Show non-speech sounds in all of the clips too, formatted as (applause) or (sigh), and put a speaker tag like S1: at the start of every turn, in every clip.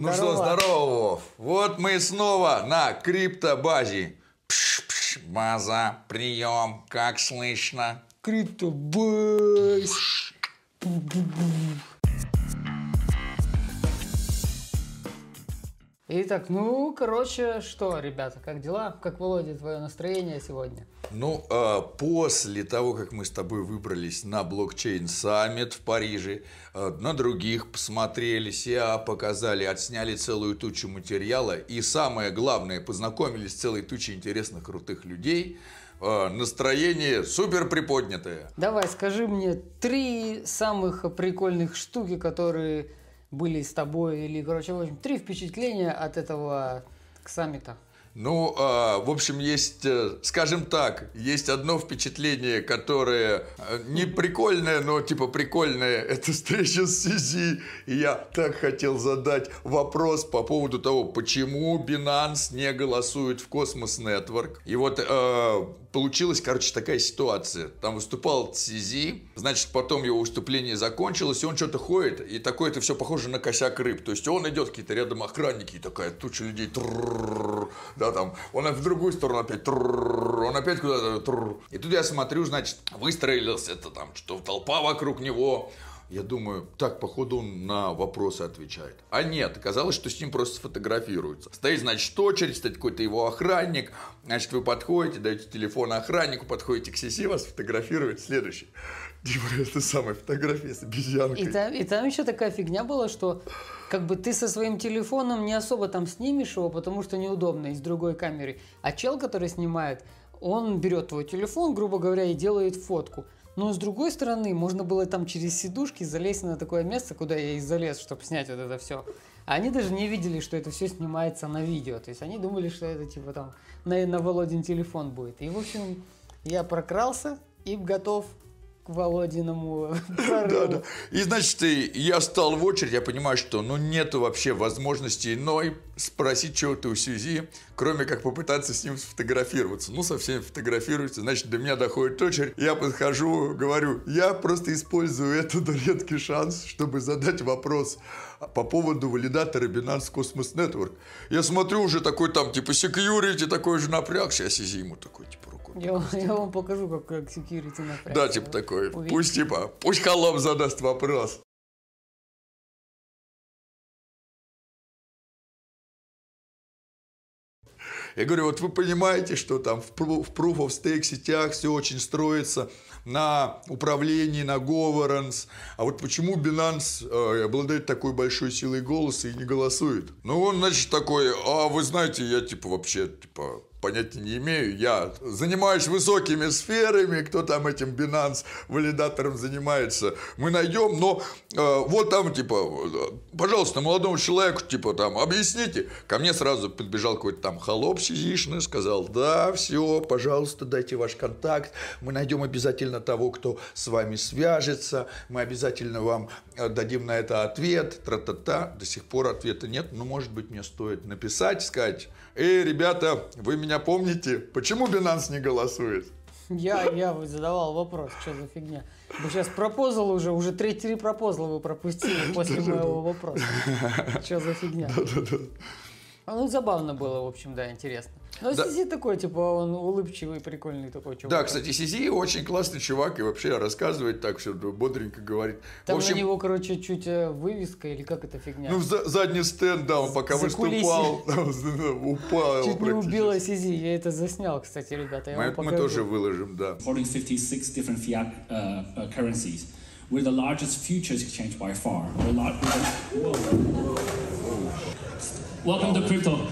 S1: Ну что, здорово, Вов. Вот мы снова на криптобазе. Пш-пш, база, прием, как слышно?
S2: Итак, ну, короче, что, ребята, как дела? Как, Володя, твое настроение сегодня?
S1: Ну, а после того, как мы с тобой выбрались на блокчейн саммит в Париже, а, на других посмотрели, себя показали, отсняли целую тучу материала и самое главное, познакомились с целой тучей интересных, крутых людей, а, настроение супер приподнятое.
S2: Давай, скажи мне три самых прикольных штуки, которые были с тобой, или, короче, в общем, три впечатления от этого саммита.
S1: Ну, э, в общем, есть, э, скажем так, есть одно впечатление, которое э, не прикольное, но типа прикольное. (laughs) Это встреча с Сизи. И я так хотел задать вопрос по поводу того, почему Binance не голосует в Cosmos Network. И вот э, получилась, короче, такая ситуация. Там выступал Сизи, значит, потом его выступление закончилось, и он что-то ходит, и такое это все похоже на косяк рыб. То есть он идет, какие-то рядом охранники, и такая туча людей, да, там, он в другую сторону опять, он опять куда-то, и тут я смотрю, значит, выстроилась это там, что толпа вокруг него, я думаю, так, походу, он на вопросы отвечает. А нет, оказалось, что с ним просто сфотографируются. Стоит, значит, очередь, стоит какой-то его охранник. Значит, вы подходите, даете телефон охраннику, подходите к Сиси, вас фотографирует следующий. (laughs) Типа, это самая фотография с обезьянкой.
S2: И там, и там еще такая фигня была, что как бы ты со своим телефоном не особо там снимешь его, потому что неудобно, из другой камеры. А чел, который снимает, он берет твой телефон, грубо говоря, и делает фотку. Но с другой стороны, можно было там через сидушки залезть на такое место, куда я и залез, чтобы снять вот это все. А они даже не видели, что это все снимается на видео. То есть они думали, что это типа там на, на Володин телефон будет. И в общем, я прокрался и готов Володиному (laughs)
S1: Да, да. И, значит, я стал в очередь, я понимаю, что ну нету вообще возможности иной спросить чего-то у Сюзи, кроме как попытаться с ним сфотографироваться. Ну, со всеми фотографируется, значит, до меня доходит очередь, я подхожу, говорю, я просто использую этот редкий шанс, чтобы задать вопрос по поводу валидатора Binance Cosmos Network. Я смотрю уже такой там, типа, security, такой же напрягся, а Сизи ему такой, типа,
S2: я, я вам покажу, как, как security напрягся.
S1: Да, типа такой. Увидите. Пусть типа, пусть холоп задаст вопрос. Я говорю, вот вы понимаете, что там в Proof of Stake сетях все очень строится на управлении, на governance. А вот почему Binance э, обладает такой большой силой голоса и не голосует? Ну, он, значит, такой, а вы знаете, я типа вообще, типа, понятия не имею. Я занимаюсь высокими сферами, кто там этим Binance валидатором занимается, мы найдем, но э, вот там, типа, пожалуйста, молодому человеку, типа, там, объясните. Ко мне сразу подбежал какой-то там холоп сизишный, сказал, да, все, пожалуйста, дайте ваш контакт, мы найдем обязательно того, кто с вами свяжется, мы обязательно вам э, дадим на это ответ, тра-та-та. До сих пор ответа нет, но, может быть, мне стоит написать, сказать, эй, ребята, вы меня помните? Почему Binance не голосует?
S2: Я, я задавал вопрос, что за фигня. Вы сейчас пропозал уже, уже третий пропозал вы пропустили (laughs) после моего вопроса. Что за фигня? (laughs) Ну, забавно было, в общем, да, интересно. Но да. Сизи такой, типа, он улыбчивый, прикольный такой чувак.
S1: Да, кстати, Сизи очень классный чувак и вообще рассказывает так все бодренько говорит.
S2: Там общем, на него, короче, чуть э, вывеска или как эта фигня?
S1: Ну, за, задний стенд, да, он пока выступал, (laughs) упал.
S2: Чуть не убила Сизи, я это заснял, кстати, ребята,
S1: мы, мы тоже выложим, да.
S3: 56 different fiat uh, uh, currencies. We're the largest futures exchange by far. We're lar- we're Welcome to crypto.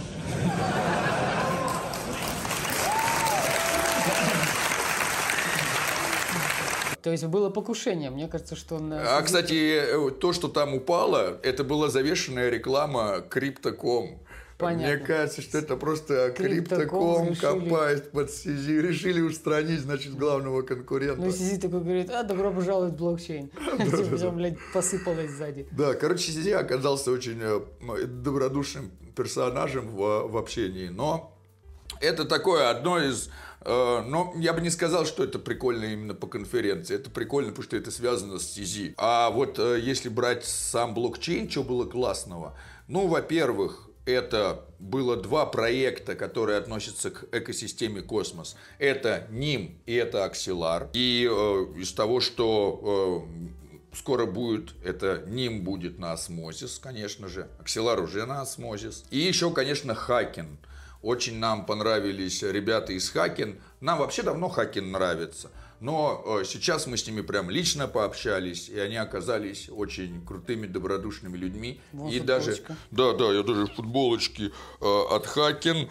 S2: То есть было покушение, мне кажется, что...
S1: На... А, кстати, э, то, что там упало, это была завешенная реклама Crypto.com. Понятно. Мне кажется, что это просто Криптоком копает под CZ. Решили устранить, значит, главного конкурента.
S2: Ну, CZ такой говорит, а, добро пожаловать в блокчейн. (laughs) (laughs) Все, блядь, посыпалось сзади.
S1: Да, короче, CZ оказался очень э, добродушным персонажем в общении, но это такое одно из но я бы не сказал, что это прикольно именно по конференции. Это прикольно, потому что это связано с CZ. А вот э, если брать сам блокчейн, что было классного? Ну, во-первых, это было два проекта, которые относятся к экосистеме космос. Это НИМ и это Аксилар. И э, из того, что э, скоро будет, это НИМ будет на осмозис, конечно же. Аксилар уже на осмозис. И еще, конечно, Хакен. Очень нам понравились ребята из Хакен. Нам вообще давно Хакен нравится. Но э, сейчас мы с ними прям лично пообщались, и они оказались очень крутыми, добродушными людьми.
S2: Вон
S1: и даже, да, да, я даже в футболочке э, от Хакен.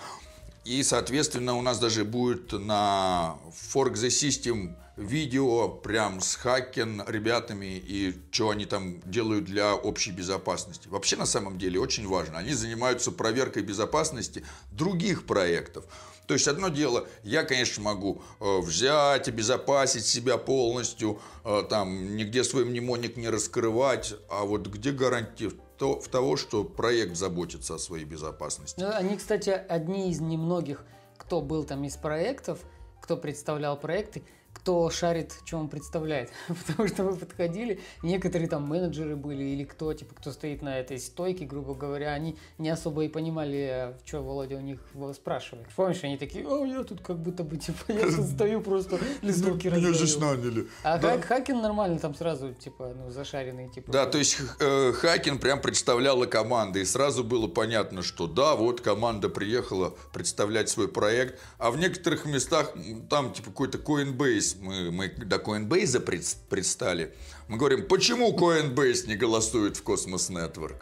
S1: И, соответственно, у нас даже будет на Fork the System видео прям с Хакен ребятами и что они там делают для общей безопасности. Вообще, на самом деле, очень важно. Они занимаются проверкой безопасности других проектов. То есть одно дело, я, конечно, могу э, взять, обезопасить себя полностью, э, там нигде свой мнемоник не раскрывать, а вот где гарантия то- в того, что проект заботится о своей безопасности?
S2: Ну, они, кстати, одни из немногих, кто был там из проектов, кто представлял проекты, кто шарит, что он представляет. (laughs) Потому что мы подходили, некоторые там менеджеры были или кто, типа, кто стоит на этой стойке, грубо говоря, они не особо и понимали, что Володя у них спрашивает. Помнишь, они такие, о, я тут как будто бы, типа, я тут стою просто листовки
S1: Меня
S2: раздаю».
S1: наняли.
S2: А
S1: Да.
S2: Хак- Хакен нормально там сразу, типа, ну, зашаренный, типа.
S1: Да, то есть э, Хакин прям представляла команда, и сразу было понятно, что да, вот команда приехала представлять свой проект, а в некоторых местах там типа какой-то Coinbase, мы, мы до Coinbase пред- предстали, мы говорим, почему Coinbase не голосует в Cosmos Network?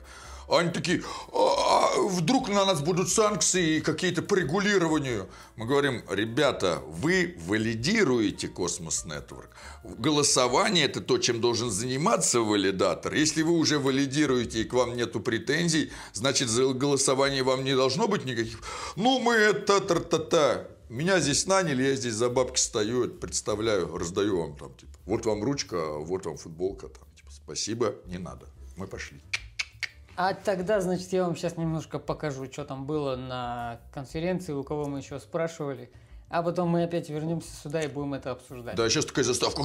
S1: Они такие, «А, а вдруг на нас будут санкции и какие-то по регулированию. Мы говорим, ребята, вы валидируете Космос Network. Голосование – это то, чем должен заниматься валидатор. Если вы уже валидируете и к вам нету претензий, значит, за голосование вам не должно быть никаких. Ну, мы это та-та-та. Меня здесь наняли, я здесь за бабки стою, представляю, раздаю вам там, типа, вот вам ручка, вот вам футболка, там, типа, спасибо, не надо. Мы пошли.
S2: А тогда, значит, я вам сейчас немножко покажу, что там было на конференции, у кого мы еще спрашивали. А потом мы опять вернемся сюда и будем это обсуждать.
S1: Да, сейчас такая заставка.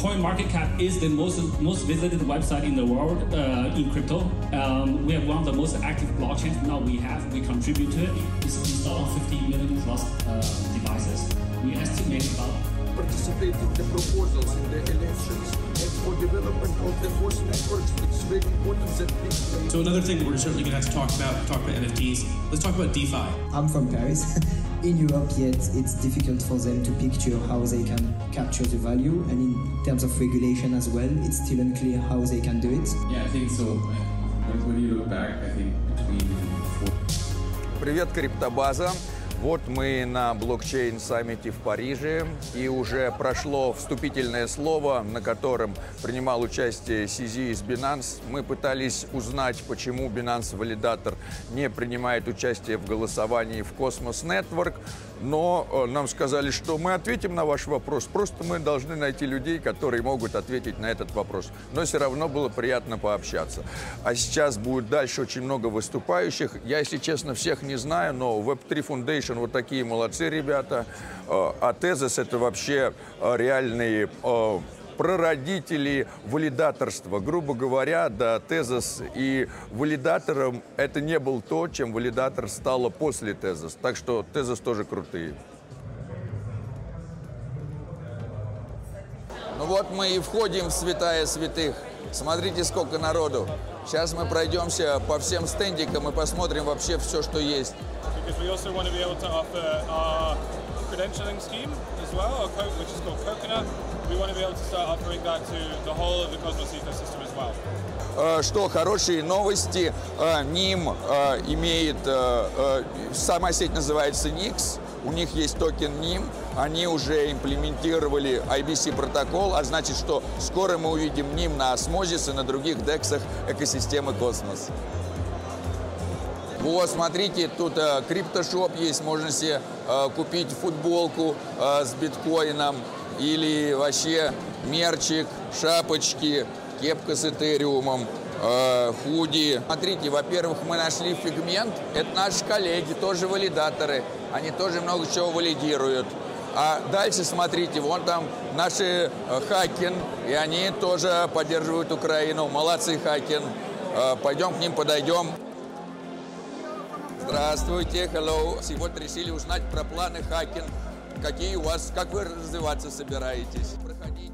S3: Favor. of Coin Market Cap is the most most visited website in the world uh, in crypto. Um, we have one of the most active blockchains. Now we have we contribute to it. It's installed on 50 million plus uh, devices. We estimate about
S4: participate in the proposals in the elections and for development of the force networks. It's very important that people
S5: So another thing we're certainly going to have to talk about, talk about NFTs. Let's talk about DeFi.
S6: I'm from Paris. (laughs) in Europe, yet it's difficult for them to picture how they can capture the value, and in terms of regulation as well, it's still unclear how they can do it.
S7: Yeah, I think so. When, when you look back, I think between four
S1: Привет, криптобаза. Вот мы на блокчейн-саммите в Париже, и уже прошло вступительное слово, на котором принимал участие CZ из Binance. Мы пытались узнать, почему Binance Валидатор не принимает участие в голосовании в Cosmos Network, но э, нам сказали, что мы ответим на ваш вопрос, просто мы должны найти людей, которые могут ответить на этот вопрос. Но все равно было приятно пообщаться. А сейчас будет дальше очень много выступающих. Я, если честно, всех не знаю, но Web3 Foundation вот такие молодцы ребята. Э, А Tezos это вообще э, реальные прародители валидаторства. Грубо говоря, да, Тезос и валидатором это не был то, чем валидатор стало после Тезос. Так что Тезос тоже крутые. Ну вот мы и входим в святая святых. Смотрите, сколько народу. Сейчас мы пройдемся по всем стендикам и посмотрим вообще все, что есть.
S8: because we also want to be able to offer our credentialing scheme as well, which is called Coconut. We want to be able to start offering that to the whole of the Cosmos ecosystem as well.
S9: э, что хорошие новости. Ним э, имеет, э, э, сама сеть называется Nix, у них есть токен NIM, они уже имплементировали IBC протокол, а значит, что скоро мы увидим Nym на Osmosis и на других DEX ах экосистемы Космос. Вот, смотрите, тут э, crypto shop есть, можно себе э, купить футболку э, с биткоином или вообще мерчик, шапочки, кепка с Ethereum ом, э, худи. Смотрите, во-первых, мы нашли Figment, это наши коллеги, тоже валидаторы, они тоже много чего валидируют. А дальше смотрите, вон там наши э, Хакин, и они тоже поддерживают Украину. Молодцы, Хакин. Э, пойдем к ним подойдем. Здравствуйте, hello. Сегодня решили узнать про планы Хакин. Какие у вас, как вы развиваться собираетесь? Проходить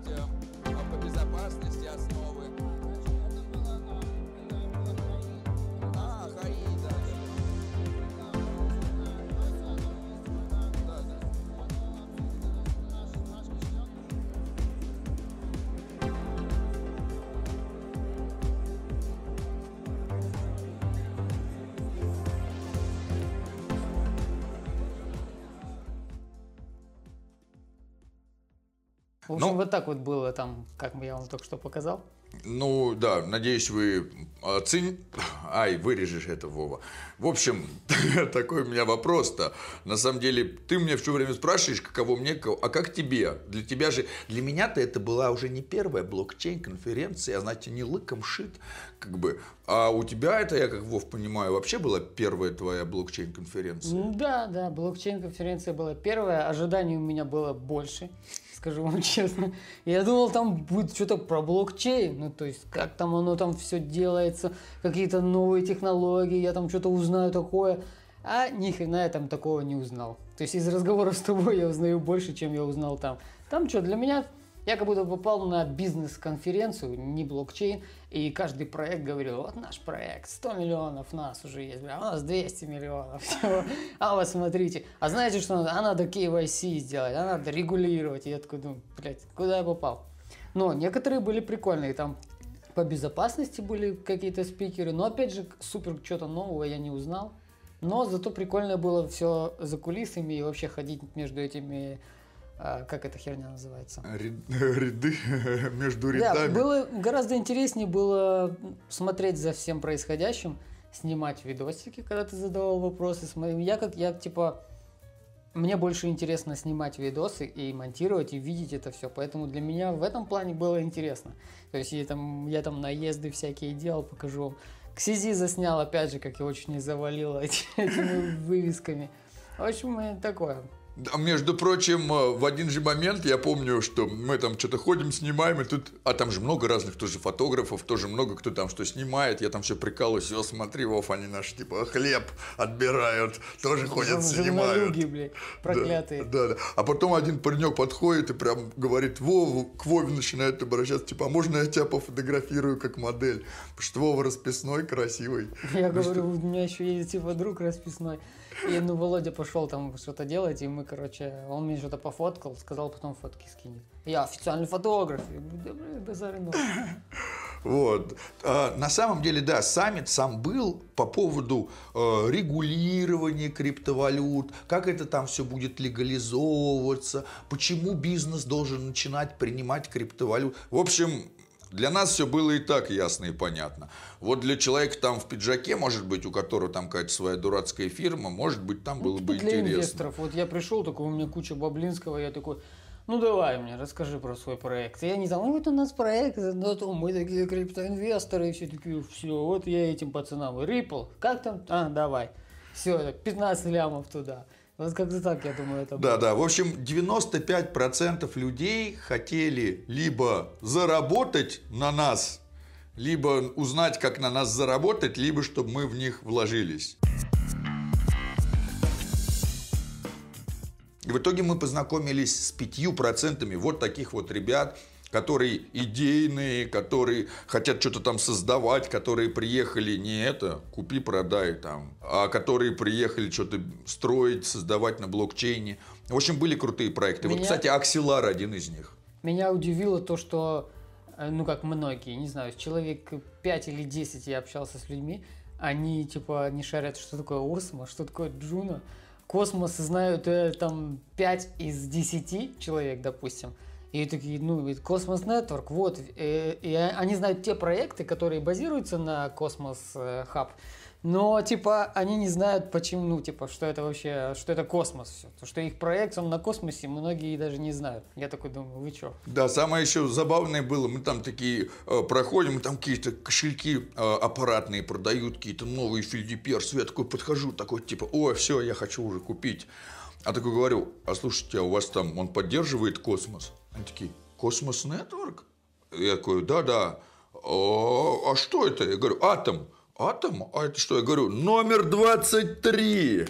S2: В общем,
S1: Ну-
S2: вот так вот было там, как я вам только что показал.
S1: Ну, да, надеюсь, вы оцените... (coughs) Ай, вырежешь это, Вова. В общем, (laughs) такой у меня вопрос-то. На самом деле, ты меня все время спрашиваешь, каково мне, а как тебе? Для тебя же... Для меня-то это была уже не первая блокчейн-конференция, а, знаете, не лыком шит, как бы. А у тебя это, я как Вов понимаю, вообще была первая твоя блокчейн-конференция?
S2: Да, да, блокчейн-конференция была первая, ожиданий у меня было больше, скажу вам (laughs) честно. Я думал, там будет что-то про блокчейн, ну то есть как там оно там все делается, какие-то новые технологии, я там что-то узнаю такое. А ни хрена я там такого не узнал. То есть из разговоров с тобой я узнаю больше, чем я узнал там. Там что, для меня я как будто попал на бизнес-конференцию, не блокчейн, и каждый проект говорил, вот наш проект, 100 миллионов нас уже есть, бля, а у нас 200 миллионов всего. (laughs) А вот смотрите, а знаете, что надо? А надо KYC сделать, а надо регулировать. И я такой думаю, блядь, куда я попал? Но некоторые были прикольные, там по безопасности были какие-то спикеры, но опять же, супер что-то нового я не узнал. Но зато прикольно было все за кулисами и вообще ходить между этими, как эта херня называется?
S1: Ряд- (laughs) Ряды (laughs) между
S2: Да,
S1: рядами.
S2: было гораздо интереснее было смотреть за всем происходящим, снимать видосики, когда ты задавал вопросы. Я как я типа мне больше интересно снимать видосы и монтировать и видеть это все, поэтому для меня в этом плане было интересно. То есть я там, я там наезды всякие делал, покажу вам. Ксизи заснял, опять же, как я очень не завалил эти- (laughs) этими вывесками. В общем, такое.
S1: Между прочим, э, в один же момент я помню, что мы там что-то ходим, снимаем, и тут, а там же много разных тоже фотографов, тоже много кто там что снимает, я там все прикалываюсь, о, смотри, Вов, они наш, типа, хлеб отбирают, тоже ходят, снимают.
S2: блядь, проклятые.
S1: Да, да. А потом один паренек подходит и прям говорит, Вову, к Вове начинает обращаться, типа, а можно я тебя пофотографирую как модель? Потому что Вова расписной, красивый.
S2: Я говорю, у меня еще есть типа друг расписной. И ну Володя пошел там что-то делать, и мы, короче, он мне что-то пофоткал, сказал, потом фотки скинет. Я официальный фотограф. Я говорю, да, блин, базары ноль».
S1: Вот. А, на самом деле, да, саммит сам был по поводу э, регулирования криптовалют, как это там все будет легализовываться, почему бизнес должен начинать принимать криптовалют. В общем, для нас все было и так ясно и понятно. Вот для человека там в пиджаке, может быть, у которого там какая-то своя дурацкая фирма, может быть, там было
S2: Ну,
S1: бы
S2: для
S1: интересно.
S2: инвесторов. Вот я пришел, такой, у меня куча Баблинского, я такой, ну давай мне, расскажи про свой проект. И они там, «Ну, вот у нас проект, ну, то мы такие криптоинвесторы, и все такие, все, вот я этим пацанам, Ripple, как там? А, давай. Все, 15 лямов туда. Вот как-то так, я думаю, это
S1: Да,
S2: было.
S1: да. В общем, 95% людей хотели либо заработать на нас, либо узнать, как на нас заработать, либо чтобы мы в них вложились. И в итоге мы познакомились с пятью процентами вот таких вот ребят, которые идейные, которые хотят что-то там создавать, которые приехали не это, купи-продай там, а которые приехали что-то строить, создавать на блокчейне. В общем, были крутые проекты. Вот,
S2: Меня-
S1: кстати, Аксилар один из них.
S2: Меня удивило то, что э, ну как многие, не знаю, человек 5 или 10 я общался с людьми, они типа не шарят, что такое Osmo, что такое Juno. Космос знают э, там 5 из 10 человек, допустим. И такие, ну, Cosmos Network, вот. э, И они знают те проекты, которые базируются на Космос э, Хаб. Но, типа, они не знают, почему, ну, типа, что это вообще, что это космос все. То, что их проект, он на космосе, многие даже не знают. Я такой думаю, вы чё?
S1: Да, самое еще забавное было, мы там такие э, проходим, там какие-то кошельки э, аппаратные продают, какие-то новые фильдеперсы. Я такой подхожу, такой типа, ой, все, я хочу уже купить. А такой говорю, а слушайте, а у вас там, он поддерживает космос? Они такие, Космос Нетворк? Я такой, да-да. А, а что это? Я говорю, Атом. Атом? А это что? Я говорю, номер 23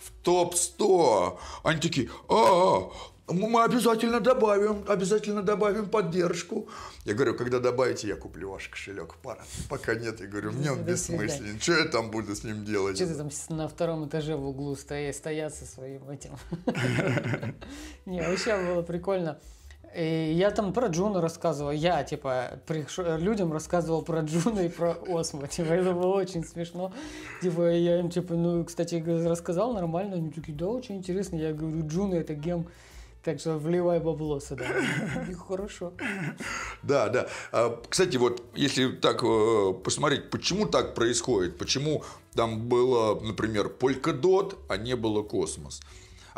S1: в топ-100. Они такие, а, мы обязательно добавим, обязательно добавим поддержку. Я говорю, когда добавите, я куплю ваш кошелек. Пора. Пока нет, я говорю, мне он бессмыслен. Что я там буду с ним делать?
S2: Что ты там на втором этаже в углу стоя, стоят со своим этим? (laughs) Не, вообще было прикольно. И я там про Джуну рассказывал. Я, типа, приш- людям рассказывал про Джуну и про Осмо. (laughs) Типа, это было очень смешно. Типа, я им, типа, ну, кстати, рассказал нормально. Они такие, да, очень интересно. Я говорю, Juno это gem. Так что вливай бабло сюда. И хорошо.
S1: Да, да. А, Кстати, вот если так э, посмотреть, почему так происходит, почему там было, например, Polkadot, а не было Космос.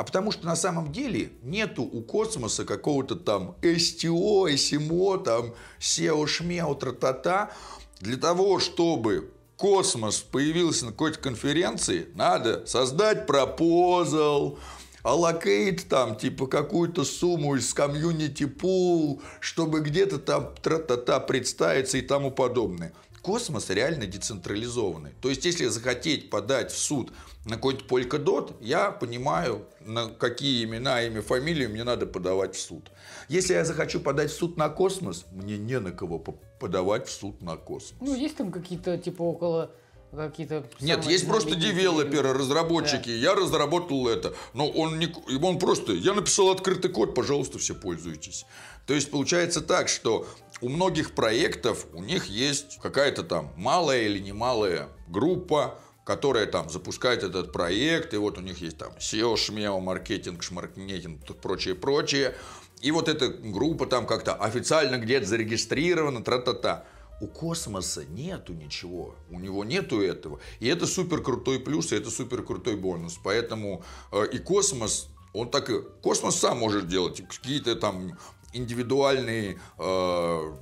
S1: А потому что на самом деле нету у космоса какого-то там CTO, CMO, там CEO, шмео, тра-та-та. Для того, чтобы космос появился на какой-то конференции, надо создать proposal, allocate там, типа, какую-то сумму из community pool, чтобы где-то там тра-та-та представиться и тому подобное. Космос реально децентрализованный. То есть, если захотеть подать в суд на какой-то Polkadot, я понимаю, на какие имена, имя, фамилию мне надо подавать в суд. Если я захочу подать в суд на космос, мне не на кого по- подавать в суд на космос.
S2: Ну, есть там какие-то, типа, около какие-то...
S1: Нет, есть просто девелоперы,
S2: люди.
S1: разработчики. Я разработал это. Но он не... Он просто... Я написал открытый код, пожалуйста, все пользуйтесь. То есть получается так, что у многих проектов у них есть какая-то там малая или немалая группа, которая там запускает этот проект, и вот у них есть там SEO, шмео, маркетинг, шмаркетинг, прочее, прочее. И вот эта группа там как-то официально где-то зарегистрирована, тра-та-та. У космоса нету ничего, у него нету этого. И это супер крутой плюс, и это супер крутой бонус. Поэтому э, и космос, он так и... Космос сам может делать какие-то там индивидуальные... э,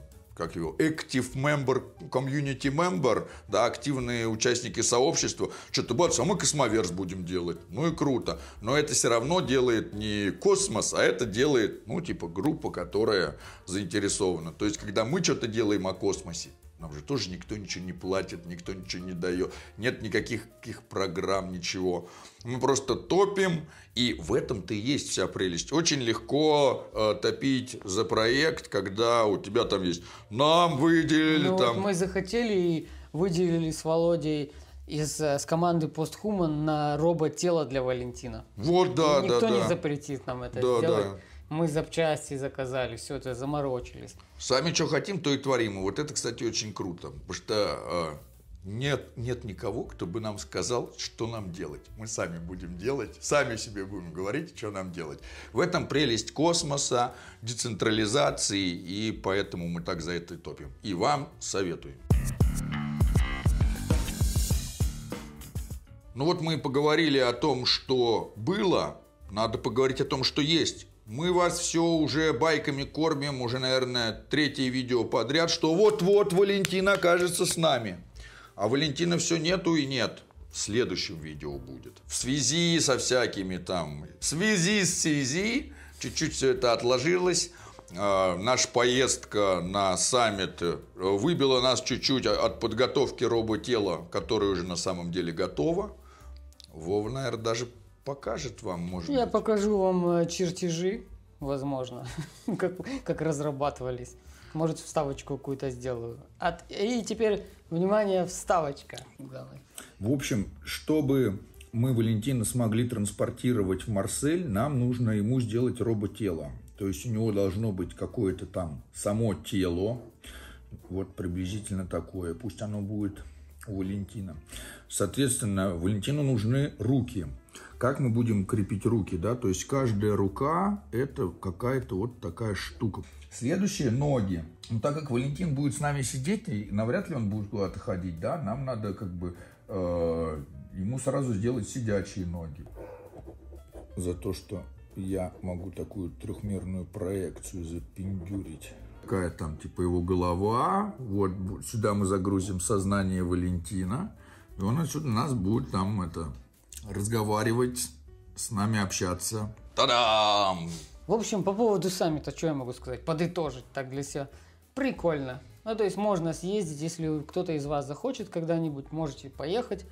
S1: как его, active member, community member, да, активные участники сообщества, что-то бац, а мы Cosmoverse будем делать. Ну и круто. Но это все равно делает не космос, а это делает, ну, типа, группа, которая заинтересована. То есть, когда мы что-то делаем о космосе, нам же тоже никто ничего не платит, никто ничего не дает. Нет никаких каких программ, ничего. Мы просто топим, и в этом-то и есть вся прелесть. Очень легко э, топить за проект, когда у тебя там есть «нам выделили
S2: Ну,
S1: там...»
S2: вот мы захотели и выделили с Володей из, э, с команды Постхуман на робот-тело для Валентина.
S1: Вот, да,
S2: И
S1: да,
S2: Никто не
S1: да.
S2: запретит нам это
S1: Да,
S2: сделать.
S1: да.
S2: Мы запчасти заказали, все это заморочились.
S1: Сами что хотим, то и творим. И вот это, кстати, очень круто. Потому что э, нет, нет никого, кто бы нам сказал, что нам делать. Мы сами будем делать, сами себе будем говорить, что нам делать. В этом прелесть космоса, децентрализации, и поэтому мы так за это и топим. И вам советуем. Ну вот мы поговорили о том, что было, надо поговорить о том, что есть. Мы вас все уже байками кормим, уже, наверное, третье видео подряд, что вот-вот Валентина окажется с нами. А Валентина все нету и нет. В следующем видео будет. В связи со всякими там, в связи с связи, чуть-чуть все это отложилось. А, наша поездка на саммит э, выбила нас чуть-чуть от подготовки роботела, которое уже на самом деле готово. Вова, наверное, даже покажет вам, может
S2: Я
S1: быть.
S2: покажу вам э, чертежи, возможно, (laughs) как, как разрабатывались. Может, вставочку какую-то сделаю. От- И теперь, внимание, вставочка. Давай.
S1: В общем, чтобы мы Валентина смогли транспортировать в Марсель, нам нужно ему сделать роботело. То есть у него должно быть какое-то там само тело, вот приблизительно такое. Пусть оно будет у Валентина. Соответственно, Валентину нужны руки. Как мы будем крепить руки, да? То есть каждая рука – это какая-то вот такая штука. Следующие – ноги. Ну, так как Валентин будет с нами сидеть, и навряд ли он будет куда-то ходить, да, нам надо как бы э, ему сразу сделать сидячие ноги. За то, что я могу такую трехмерную проекцию запиндюрить. Какая там, типа, его голова. Вот сюда мы загрузим сознание Валентина. И он отсюда нас будет там, это, разговаривать, с нами общаться. Та-дам!
S2: В общем, по поводу саммита, что я могу сказать? Подытожить так для себя. Прикольно. Ну, то есть можно съездить, если кто-то из вас захочет когда-нибудь, можете поехать.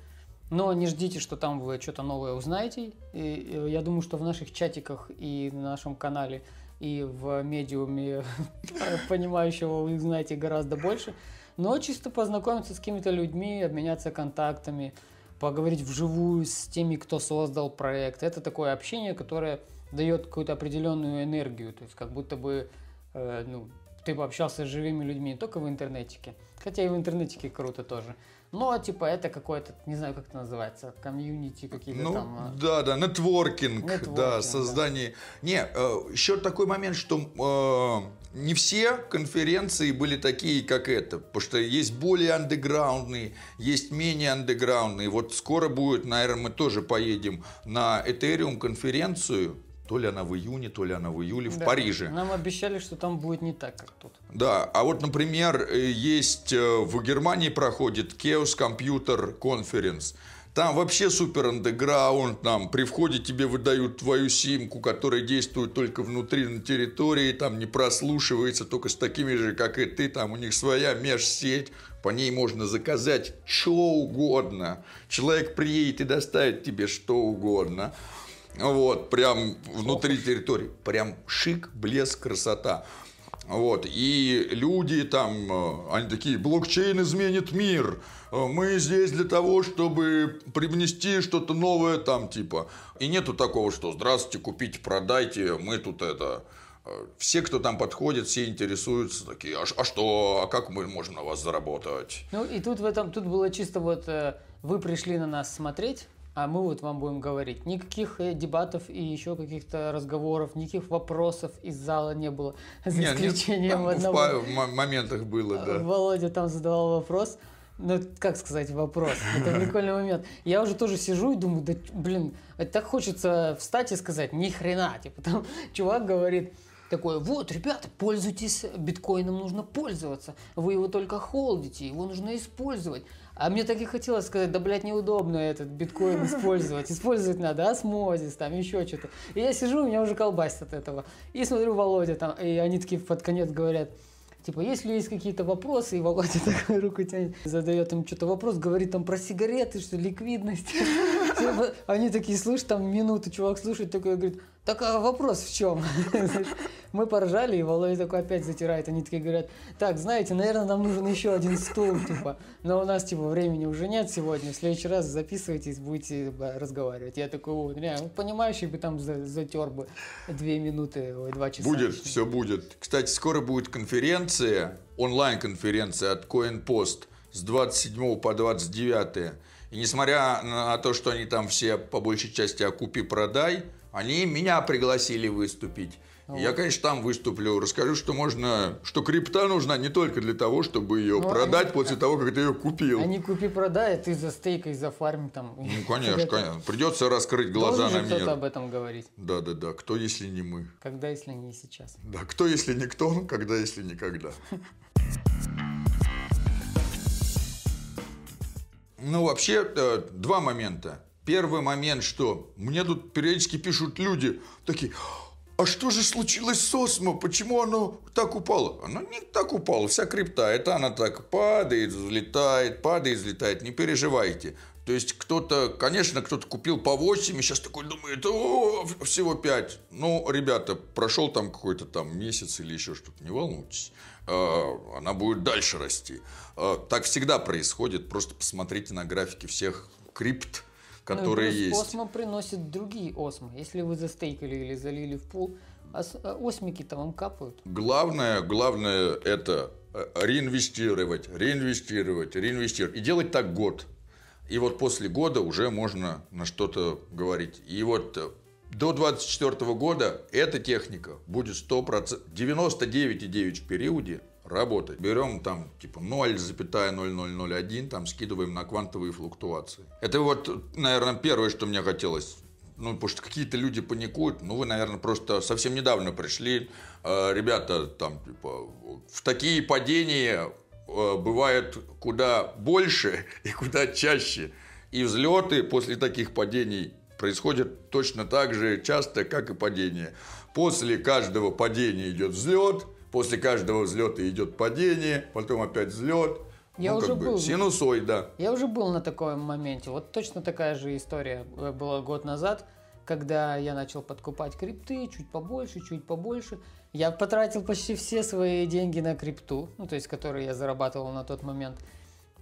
S2: Но не ждите, что там вы что-то новое узнаете. И я думаю, что в наших чатиках и на нашем канале и в медиуме (laughs) понимающего вы узнаете гораздо больше. Но чисто познакомиться с какими-то людьми, обменяться контактами, поговорить вживую с теми, кто создал проект. Это такое общение, которое дает какую-то определенную энергию. То есть как будто бы э, ну, ты пообщался с живыми людьми не только в интернетике. Хотя и в интернетике круто тоже. Но, типа, это какое-то, не знаю, как это называется, комьюнити какие-то
S1: ну,
S2: там. а.
S1: Да, да, нетворкинг,
S2: Нетворкинг,
S1: да,
S2: да.
S1: создание. Не, э, еще такой момент, что э, не все конференции были такие, как это, потому что есть более андеграундные, есть менее андеграундные. Вот скоро будет, наверное, мы тоже поедем на Ethereum конференцию. То ли она в июне, то ли она в июле в
S2: Да.
S1: Париже.
S2: Нам обещали, что там будет не так, как тут.
S1: Да, а вот, например, э, есть э, в Германии проходит Chaos Computer Conference. Там вообще супер андеграунд, там при входе тебе выдают твою симку, которая действует только внутри на территории, там не прослушивается, только с такими же, как и ты, там у них своя межсеть, по ней можно заказать что угодно. Человек приедет и доставит тебе что угодно. Вот, прям внутри территории. Прям шик, блеск, красота. Вот, и люди там, э, они такие, блокчейн изменит мир, Э, мы здесь для того, чтобы привнести что-то новое там, типа. И нету такого, что здравствуйте, купите, продайте, мы тут это... Э, Все, кто там подходит, все интересуются, такие, а, а что, а как мы можем на вас заработать?
S2: Ну и тут в этом, тут было чисто вот вы пришли на нас смотреть, а мы вот вам будем говорить. Никаких э, дебатов и еще каких-то разговоров, никаких вопросов из зала не было. (laughs) За
S1: Не, нет,
S2: исключением
S1: там в
S2: одного.
S1: в мо- моментах было, да.
S2: Володя там задавал вопрос. Ну, как сказать, вопрос. (laughs) Это прикольный момент. Я уже тоже сижу и думаю, да, блин, так хочется встать и сказать, ни хрена. (laughs) Типа там чувак говорит, такой, вот, ребята, пользуйтесь биткоином, нужно пользоваться. Вы его только холдите, его нужно использовать. А мне так и хотелось сказать, да, блядь, неудобно этот биткоин использовать. Использовать надо осмозис, там еще что-то. И я сижу, меня уже колбасит от этого. И смотрю, Володя там, и они такие под конец говорят, Типа, если есть какие-то вопросы, и Володя (laughs) такой руку тянет, задает им что-то вопрос, говорит там про сигареты, что ликвидность. (laughs) Типа, Они такие, слышь, там минуту чувак слушает, такой говорит, так а вопрос в чем? (laughs) Мы поржали, и Володя такой опять затирает. Они такие говорят, так, знаете, наверное, нам нужен еще один стул, типа. Но у нас, типа, времени уже нет сегодня. В следующий раз записывайтесь, будете э, разговаривать. Я такой, о, реально, ну, понимающий бы там за- затер бы две минуты, ой, два часа.
S1: Будет, все будет. Кстати, скоро будет конференция, онлайн-конференция от CoinPost с 27 по 29. И несмотря на то, что они там все по большей части окупи-продай, они меня пригласили выступить. И я, конечно, там выступлю, расскажу, что можно, что крипта нужна не только для того, чтобы ее
S2: Ну,
S1: продать
S2: они-
S1: после того, как ты ее купил.
S2: Они купи-продай, а ты за стейкой, за фарм там.
S1: Ну, (laughs) конечно, конечно. Придется раскрыть глаза
S2: Должен
S1: на
S2: же кто-то об
S1: мир.
S2: этом говорить.
S1: Да, да, да. Кто, если не мы?
S2: Когда, если не сейчас.
S1: Да, кто, если не кто, когда, если никогда. (laughs) Ну, вообще, э, два момента. Первый момент, что мне тут периодически пишут люди такие, а что же случилось с Осмо? Почему оно так упало? Оно не так упало, вся крипта. Это она так падает, взлетает, падает, взлетает. Не переживайте. То есть кто-то, конечно, кто-то купил по 8 и сейчас такой думает, о, всего 5. Ну, ребята, прошел там какой-то там месяц или еще что-то, не волнуйтесь. Э, Она будет дальше расти. Э, Так всегда происходит. Просто посмотрите на графики всех крипт, которые
S2: ну,
S1: есть.
S2: Осмо приносит другие осмо. Если вы застейкали или залили в ос- э, осмики-то вам капают.
S1: Главное, главное это э, реинвестировать, реинвестировать, реинвестировать. И делать так год. И вот после года уже можно на что-то говорить. И вот э, до 24 года эта техника будет 100%, 99,9 в периоде работать. Берем там типа 0,0001, там скидываем на квантовые флуктуации. Это вот, наверное, первое, что мне хотелось ну, потому что какие-то люди паникуют. Ну, вы, наверное, просто совсем недавно пришли. Э, Ребята, там, типа, в такие падения э, бывает куда больше (laughs) и куда чаще. И взлеты после таких падений происходят точно так же часто, как и падения. После каждого падения идет взлет, после каждого взлета идет падение, потом опять взлет.
S2: Я
S1: ну,
S2: уже был.
S1: синусоида.
S2: Я уже был на таком моменте. Вот точно такая же история была год назад, когда я начал подкупать крипты чуть побольше, чуть побольше. Я потратил почти все свои деньги на крипту, ну то есть которые я зарабатывал на тот момент.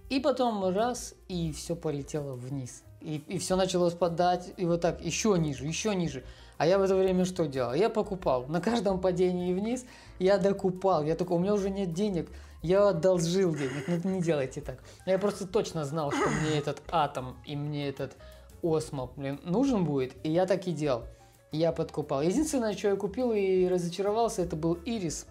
S2: И потом раз, и все полетело вниз. И, и все начало спадать, и вот так, еще ниже, еще ниже. А я в это время что делал? Я покупал. На каждом падении вниз я докупал. Я такой, у меня уже нет денег, я одолжил денег. Ну не делайте так. Я просто точно знал, что мне этот атом и мне этот осмо, блин, нужен будет. И я так и делал. Я подкупал. Единственное, что я купил и разочаровался, это был ирис.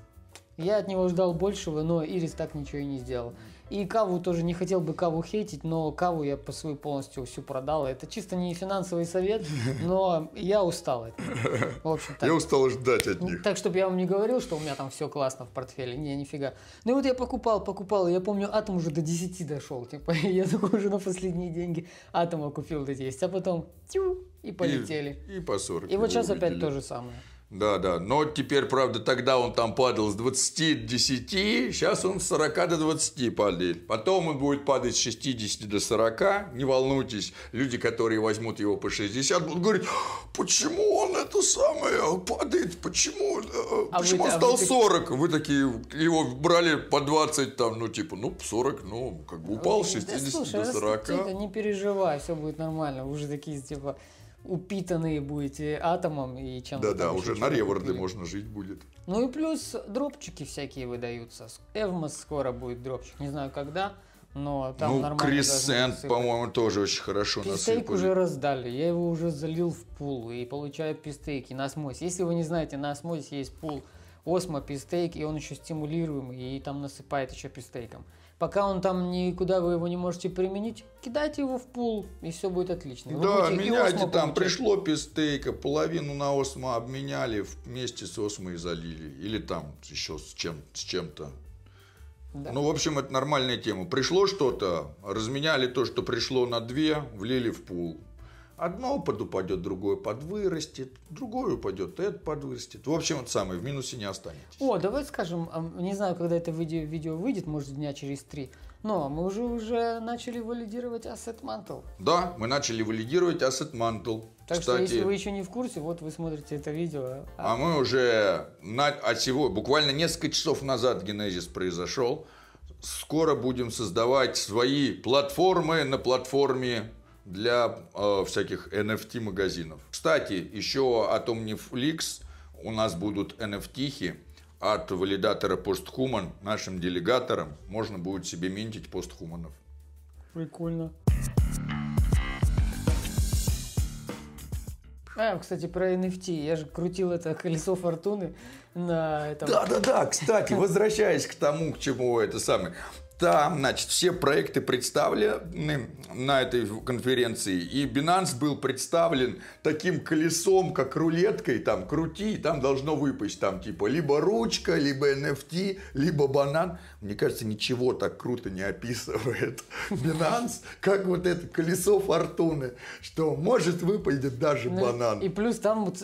S2: Я от него ждал большего, но Ирис так ничего и не сделал. И Каву тоже не хотел бы Каву хейтить, но Каву я по свою полностью всю продал. Это чисто не финансовый совет, (laughs) но я устал от них. В общем, так.
S1: Я устал ждать от них.
S2: Так, чтобы я вам не говорил, что у меня там все классно в портфеле. Не, нифига. Ну и вот я покупал, покупал. Я помню, атом уже до 10 дошел. Типа, (laughs) я такой уже на последние деньги атома купил до 10. А потом тю, и полетели.
S1: И, и по 40.
S2: И вот сейчас опять то же самое.
S1: Да, да. Но теперь, правда, тогда он там падал с 20 до 10, сейчас он с 40 до 20 падает. Потом он будет падать с 60 до 40. Не волнуйтесь, люди, которые возьмут его по 60, будут говорить, почему он это самое падает, почему, э,
S2: А
S1: почему
S2: вы-
S1: он
S2: а
S1: стал
S2: вы так-
S1: 40? Вы такие, его брали по 20, там, ну, типа, ну, 40, ну, как бы упал с
S2: Да
S1: 60
S2: слушай,
S1: до 40.
S2: Тихо, не переживай, все будет нормально. Вы уже такие, типа, упитанные будете атомом и чем-то.
S1: Да-да, уже на
S2: купили.
S1: можно жить будет.
S2: Ну и плюс дропчики всякие выдаются. Эвмос скоро будет дропчик. Не знаю когда, но там
S1: ну,
S2: нормально.
S1: Крисент, по-моему, тоже очень хорошо
S2: Пистейк
S1: насыпали.
S2: уже раздали, я его уже залил в пул и получаю пистейки на осмозе. Если вы не знаете, на осмозе есть пул осмо пистейк, и он еще стимулируемый, и там насыпает еще пистейком. Пока он там никуда вы его не можете применить, кидайте его в пул, и все будет отлично. Вы
S1: Да, меняйте там,
S2: получать.
S1: пришло пистейка, половину на осмо обменяли, вместе с осмой залили. Или там еще с, чем, с чем-то.
S2: Да.
S1: Ну, в общем, это нормальная тема. Пришло что-то, разменяли то, что пришло на две, влили в пул. Одно упадет, другое подвырастет, другое упадет, это подвырастет. В общем, это самое, в минусе не останетесь.
S2: О, давай скажем, а, не знаю, когда это видео, видео выйдет, может дня через три, но мы уже уже начали валидировать Asset Mantle.
S1: Да, мы начали валидировать Asset Mantle.
S2: Так что,
S1: Кстати,
S2: если вы еще не в курсе, вот вы смотрите это видео.
S1: А мы уже на, от всего, буквально несколько часов назад генезис произошел. Скоро будем создавать свои платформы на платформе для э, всяких NFT магазинов. Кстати, еще от OmniFlix у нас будут NFT-хи от валидатора PostHuman, нашим делегаторам. Можно будет себе минтить постхуманов.
S2: Прикольно. А, кстати, про NFT. Я же крутил это колесо фортуны на этом.
S1: Да-да-да, кстати, возвращаясь к тому, к чему это самое. Там, значит, все проекты представлены на этой конференции, и Binance был представлен таким колесом, как рулеткой, там, крути, и там должно выпасть, там, типа, либо ручка, либо NFT, либо банан. Мне кажется, ничего так круто не описывает (laughs) Binance, как вот это колесо фортуны, что может выпадет даже
S2: Ну,
S1: банан.
S2: И плюс там вот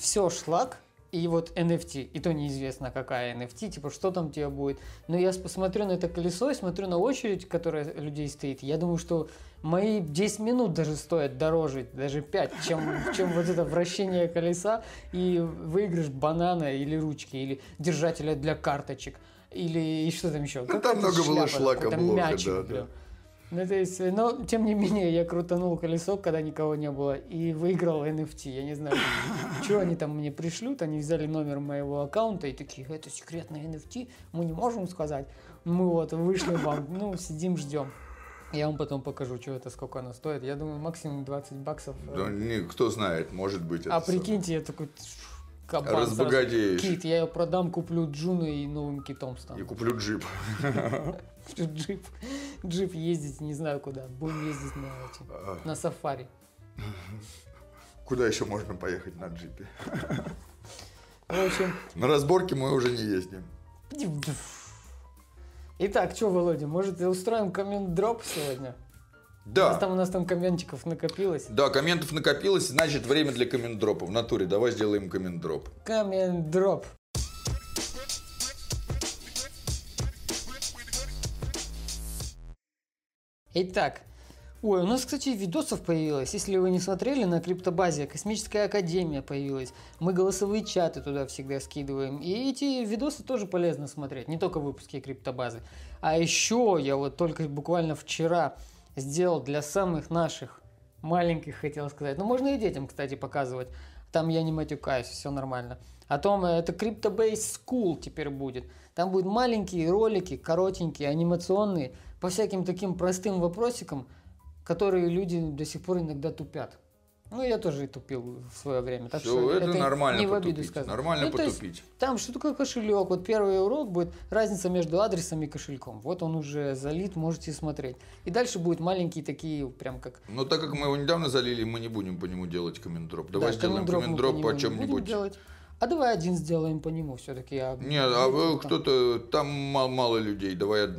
S2: все шлак, и вот NFT, и то неизвестно какая NFT, типа что там у тебя будет. Но я посмотрю на это колесо смотрю на очередь, которая людей стоит. Я думаю, что мои 10 минут даже стоят дороже, даже 5, чем, чем вот это вращение колеса и выигрыш банана или ручки, или держателя для карточек. Или и что там еще?
S1: Ну, там много было шлака, блока, да, да.
S2: Ну, то есть, но, тем не менее, я крутанул колесо, когда никого не было, и выиграл NFT. Я не знаю, что они там мне пришлют. Они взяли номер моего аккаунта и такие, это секретный NFT, мы не можем сказать. Мы вот вышлем вам, ну, сидим, ждем. Я вам потом покажу, что это, сколько оно стоит. Я думаю, максимум 20 баксов.
S1: Да, не, кто знает, может быть.
S2: А прикиньте, я такой кабан.
S1: Разбогатеешь.
S2: Кит, я ее продам, куплю Juno и новым китом
S1: И
S2: стану.
S1: куплю джип. (laughs)
S2: Джип, джип ездить не знаю куда. Будем ездить на, эти, на сафари. (laughs)
S1: Куда еще можно поехать на джипе?
S2: В общем, (laughs)
S1: На разборке мы уже не ездим.
S2: итак, что, Володя, может устроим коммент-дроп сегодня? У нас,
S1: Да.
S2: там, у нас там комментиков накопилось.
S1: Да, комментов накопилось, значит время для коммент-дропа. В натуре, давай сделаем коммент-дроп.
S2: Коммент-дроп. Итак, ой, у нас, кстати, видосов появилось. Если вы не смотрели, на криптобазе Космическая Академия появилась. Мы голосовые чаты туда всегда скидываем. И эти видосы тоже полезно смотреть, не только выпуски криптобазы. А еще я вот только буквально вчера сделал для самых наших маленьких, хотел сказать. Ну, можно и детям, кстати, показывать. Там я не матюкаюсь, все нормально. О том, э, это CryptoBase School теперь будет. Там будут маленькие ролики, коротенькие, анимационные, по всяким таким простым вопросикам, которые люди до сих пор иногда тупят. Ну, я тоже и тупил в свое время. Так
S1: Всё,
S2: что
S1: это нормально
S2: не в обиду
S1: потупить,
S2: сказано.
S1: нормально
S2: Ну, то есть
S1: потупить.
S2: там что такое кошелек? Вот первый урок будет разница между адресом и кошельком. Вот он уже залит, можете смотреть. И дальше будут маленькие такие, прям как
S1: Но так как мы его недавно залили, мы не будем по нему делать коммент-дроп. Давай
S2: Да,
S1: сделаем
S2: нему
S1: по
S2: не будем
S1: чем-нибудь.
S2: делать. А давай один сделаем по нему все-таки. Я...
S1: Нет, а вы
S2: Ну,
S1: кто-то, там мало, людей, давай, од-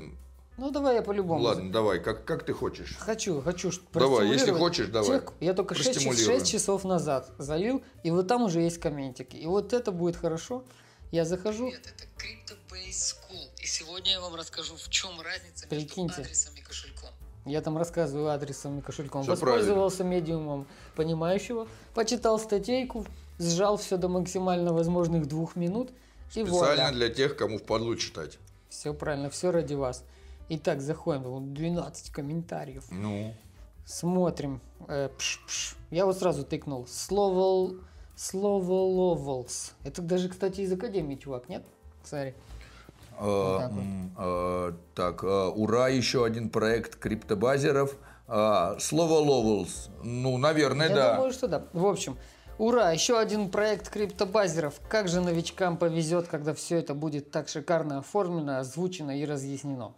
S2: Ну давай я по-любому.
S1: ладно, давай, как, как ты хочешь.
S2: Хочу, хочу
S1: Давай, если хочешь, давай.
S2: тех- я только 6,
S1: Простимулируем.
S2: часов назад залил, и вот там уже есть комментики. И вот это будет хорошо. Я захожу. Нет, это CryptoBase School. И сегодня я вам расскажу, в чем разница между адресом и кошельком. Я там рассказываю адресом и кошельком.
S1: Всё
S2: Воспользовался медиумом понимающего, почитал статейку, сжал все до максимально возможных двух минут. И
S1: Специально
S2: вуаля.
S1: для тех, кому впадлу читать.
S2: Все правильно, все ради вас. Итак, заходим. Вот 12 комментариев.
S1: Ну,
S2: Смотрим. Э, пш-пш. Я вот сразу тыкнул. Слово... Слово ловелс. Это даже, кстати, из Академии, чувак, нет? Смотри.
S1: э,
S2: так вот.
S1: э, так, э, ура, еще один проект криптобазеров. А, Слово Ловелс. Ну, наверное,
S2: Я
S1: да.
S2: думаю, что да. В общем, ура, еще один проект криптобазеров. Как же новичкам повезет, когда все это будет так шикарно оформлено, озвучено и разъяснено.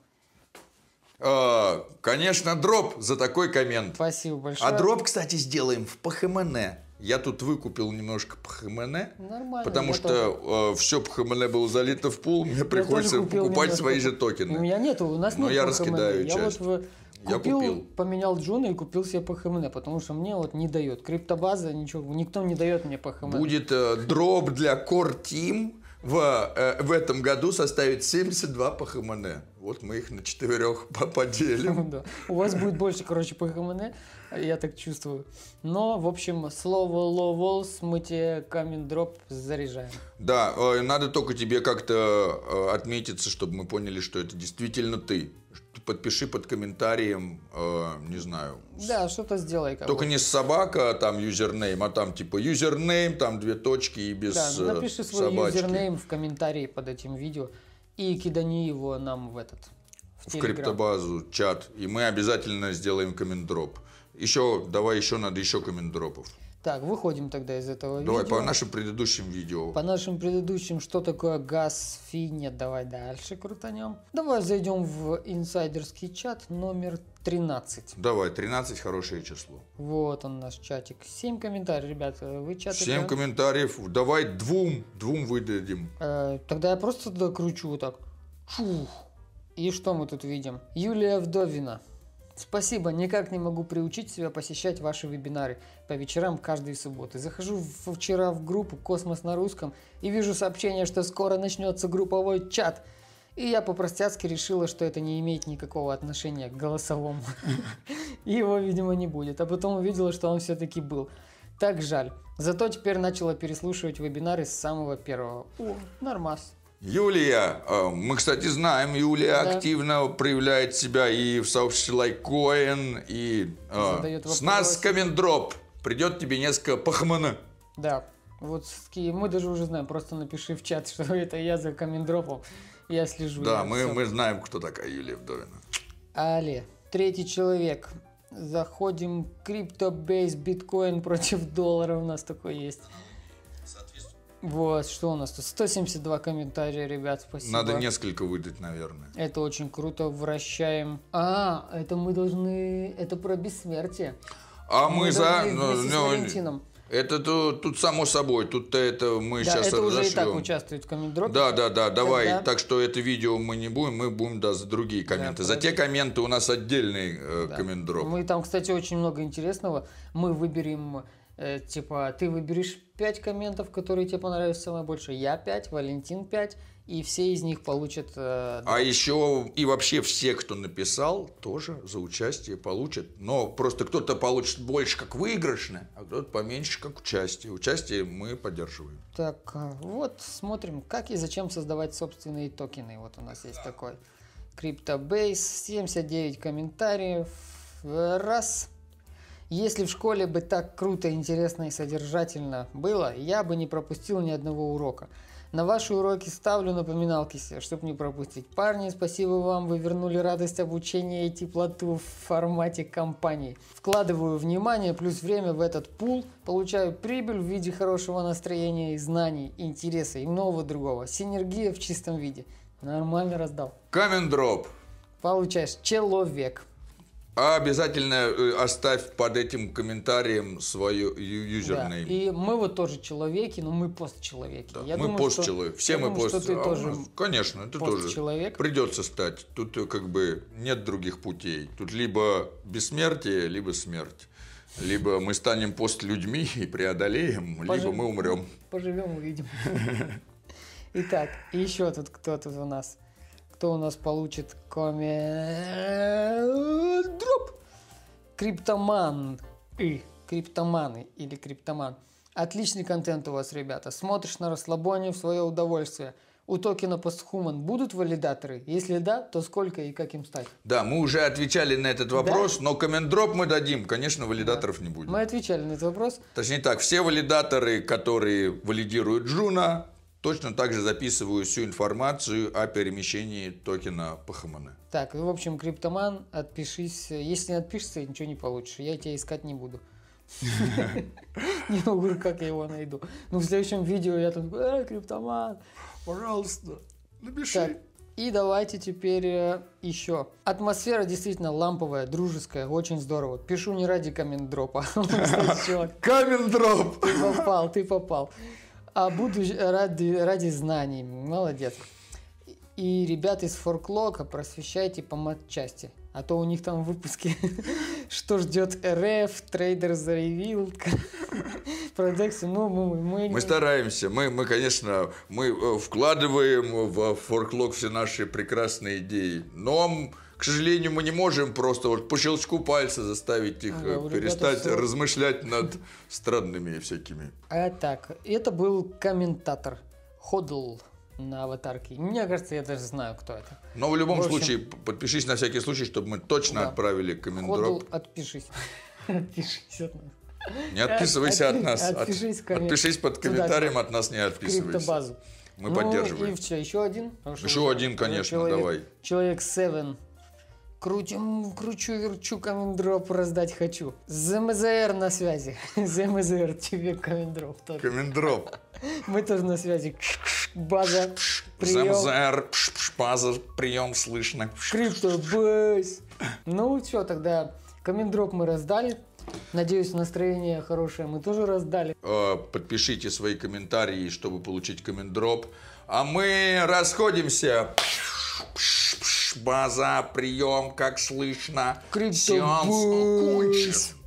S1: А, Конечно, дроп за такой коммент.
S2: Спасибо большое.
S1: А дроп, кстати, сделаем в ПХМН. Я тут выкупил немножко ПХМН,
S2: Нормально.
S1: потому что все ПХМН было залито в пул, мне
S2: Я
S1: приходится покупать
S2: немножко
S1: свои же токены.
S2: У меня нету, у нас
S1: Но
S2: нет
S1: я
S2: PHMN.
S1: раскидаю
S2: Я
S1: часть.
S2: вот в-
S1: Я
S2: купил,
S1: купил.
S2: поменял Джуна и купил себе ПХМН, потому что мне вот не дает. Криптобаза, ничего, никто не дает мне ПХМН.
S1: Будет э, дроп для Core Team в, э, в этом году составит 72 ПХМН. Вот мы их на четырех (laughs) по- поделим. (laughs)
S2: Да. У вас будет больше, короче, ПХМН, я так чувствую. Но, в общем, слово ловолс мы тебе камень дроп заряжаем.
S1: Да, э, надо только тебе как-то э, отметиться, чтобы мы поняли, что это действительно ты. Подпиши под комментарием, э, не знаю,
S2: Да, что-то сделай. Как
S1: Только не собака, а там юзернейм, а там типа юзернейм, там две точки и без
S2: Да,
S1: э,
S2: напиши свой
S1: собачки.
S2: юзернейм в комментарии под этим видео и кидани его нам в этот. В,
S1: в криптобазу, чат, и мы обязательно сделаем comment drop. Еще, давай еще надо еще comment drop ов.
S2: Так, выходим тогда из этого
S1: Давай
S2: видео.
S1: по нашим предыдущим видео.
S2: По нашим предыдущим, что такое газ, фи, нет, давай дальше крутанем. Давай зайдем в инсайдерский чат номер 13.
S1: Давай, 13 хорошее число.
S2: Вот он наш чатик. 7 комментариев, ребята. Вы чат
S1: 7
S2: играете?
S1: комментариев. Давай двум, двум выдадим.
S2: Э, тогда я просто туда кручу вот так. Фух. И что мы тут видим? Юлия Вдовина. Спасибо, никак не могу приучить себя посещать ваши вебинары по вечерам каждой субботы. Захожу в- вчера в группу «Космос на русском» и вижу сообщение, что скоро начнется групповой чат. И я по-простяцки решила, что это не имеет никакого отношения к голосовому. И (laughs) его, видимо, не будет. А потом увидела, что он все-таки был. Так жаль. Зато теперь начала переслушивать вебинары с самого первого. О, нормас.
S1: Юлия, э, мы, кстати, знаем, Юлия
S2: Да.
S1: активно проявляет себя и в сообществе LikeCoin, и э, с нас
S2: comment
S1: drop. Придет тебе несколько пахмана.
S2: Да, вот мы даже уже знаем, просто напиши в чат, (laughs) что это я за комендропом, я слежу.
S1: Да,
S2: я
S1: мы, мы знаем, кто такая Юлия Вдовина.
S2: Але, третий человек. Заходим, криптобейс, биткоин против доллара у нас такой есть. Вот, что у нас тут? 172 комментария, ребят, спасибо.
S1: Надо несколько выдать, наверное.
S2: Это очень круто, вращаем. А, это мы должны... Это про бессмертие.
S1: А мы, за...
S2: должны
S1: ну,
S2: с
S1: ну,
S2: Валентином.
S1: это тут, тут само собой, тут это мы
S2: Да,
S1: сейчас
S2: это уже и так
S1: разошлем.
S2: участвует в комментдропе.
S1: Да, да, да, давай.
S2: Тогда-
S1: Так что это видео мы не будем, мы будем, да, за другие комменты. за те комменты у нас отдельный э,
S2: Да.
S1: комментдроп.
S2: Мы там, кстати, очень много интересного. Мы выберем, э, типа, ты выберешь 5 комментов, которые тебе понравятся самое больше. Я 5, Валентин 5. И все из них получат... э,
S1: А еще и вообще все, кто написал, тоже за участие получат. Но просто кто-то получит больше как выигрышное, а кто-то поменьше как участие. Участие мы поддерживаем.
S2: Так, а, вот смотрим, как и зачем создавать собственные токены. Вот у нас есть такой CryptoBase, 79 комментариев. Э, Раз. Если в школе бы так круто, интересно и содержательно было, я бы не пропустил ни одного урока. На ваши уроки ставлю напоминалки себе, чтобы не пропустить. Парни, спасибо вам, вы вернули радость обучения и теплоту в формате компании. Вкладываю внимание плюс время в этот пул, получаю прибыль в виде хорошего настроения и знаний, интереса и многого другого. Синергия в чистом виде. Нормально раздал.
S1: Комментдроп.
S2: Получаешь человек.
S1: А обязательно э, оставь под этим комментарием свой ю-
S2: Да.
S1: юзернейм.
S2: И мы вот тоже человеки, но мы постчеловеки. Я
S1: мы
S2: думаю,
S1: постчеловек.
S2: что-
S1: Все мы
S2: думаю, что
S1: пост.
S2: ты
S1: а,
S2: тоже
S1: Конечно, ты тоже.
S2: постчеловек.
S1: Придется стать. Тут э, как бы нет других путей. Тут либо бессмертие, либо смерть. Либо мы станем постлюдьми и преодолеем, либо
S2: Пожив-
S1: мы умрем.
S2: Поживем, увидим. (laughs) Итак, еще тут кто тут у нас? Кто у нас получит коммент? Криптоман. И. Криптоманы или криптоман. Отличный контент у вас, ребята. Смотришь на расслабоне в свое удовольствие. У токена Posthuman будут валидаторы? Если да, то сколько и как им стать?
S1: Да, мы уже отвечали на этот вопрос, но комментдроп мы дадим. Конечно, валидаторов не будет.
S2: Мы отвечали на этот вопрос.
S1: Точнее так, все валидаторы, которые валидируют Juno, точно так же записывают всю информацию о перемещении токена PHMN.
S2: Так, и в общем, криптоман, отпишись. Если не отпишешься, ничего не получишь. Я тебя искать не буду. (laughs) Не могу, как я его найду. Ну, в следующем видео я тут, э, криптоман.
S1: Пожалуйста, напиши.
S2: И давайте теперь э, еще. Атмосфера действительно ламповая, дружеская, очень здорово. Пишу не ради (laughs) чувак,
S1: Комментдроп!
S2: Ты попал, ты попал. А буду ради, ради знаний. Молодец. И ребят из Форклока просвещайте по матчасти. А то у них там в выпуске (laughs) что ждет РФ, трейдер заявил, (laughs) продексы. Ну, мы, мы,
S1: Мы стараемся, мы, мы, конечно, мы э, вкладываем в форклог все наши прекрасные идеи, но, к сожалению, мы не можем просто вот по щелчку пальца заставить их
S2: Да,
S1: э, перестать
S2: всё-
S1: размышлять (laughs) над странными всякими.
S2: А так, это был комментатор Ходл на аватарке. Мне кажется, я даже знаю, кто это.
S1: Но в любом
S2: В общем-
S1: случае, подпишись на всякий случай, чтобы мы точно
S2: Да.
S1: отправили
S2: Ходл,
S1: комментдроп.
S2: отпишись. (laughs) Отпишись от нас.
S1: Не отписывайся от нас. От-
S2: отпишись коммен-
S1: Отпишись под комментарием, от нас не отписывайся.
S2: криптобазу.
S1: Мы
S2: Ну,
S1: поддерживаем.
S2: И что, еще один?
S1: Еще один, конечно,
S2: человек-
S1: давай.
S2: Человек 7. Крутим, кручу, верчу, комендроп раздать хочу. ЗМЗР на связи. (laughs) ЗМЗР, тебе комендроп. тоже.
S1: Комментдроп. (laughs)
S2: Мы тоже на связи. База, прием.
S1: ЗМЗР, база, прием слышно.
S2: Криптобейс. Ну что, тогда комендроп мы раздали. Надеюсь, настроение хорошее мы тоже раздали.
S1: Э, Подпишите свои комментарии, чтобы получить комментдроп. А мы расходимся. Пш, пш, пш, База, прием, как слышно. Сеанс
S2: Криптобейс.
S1: окончен.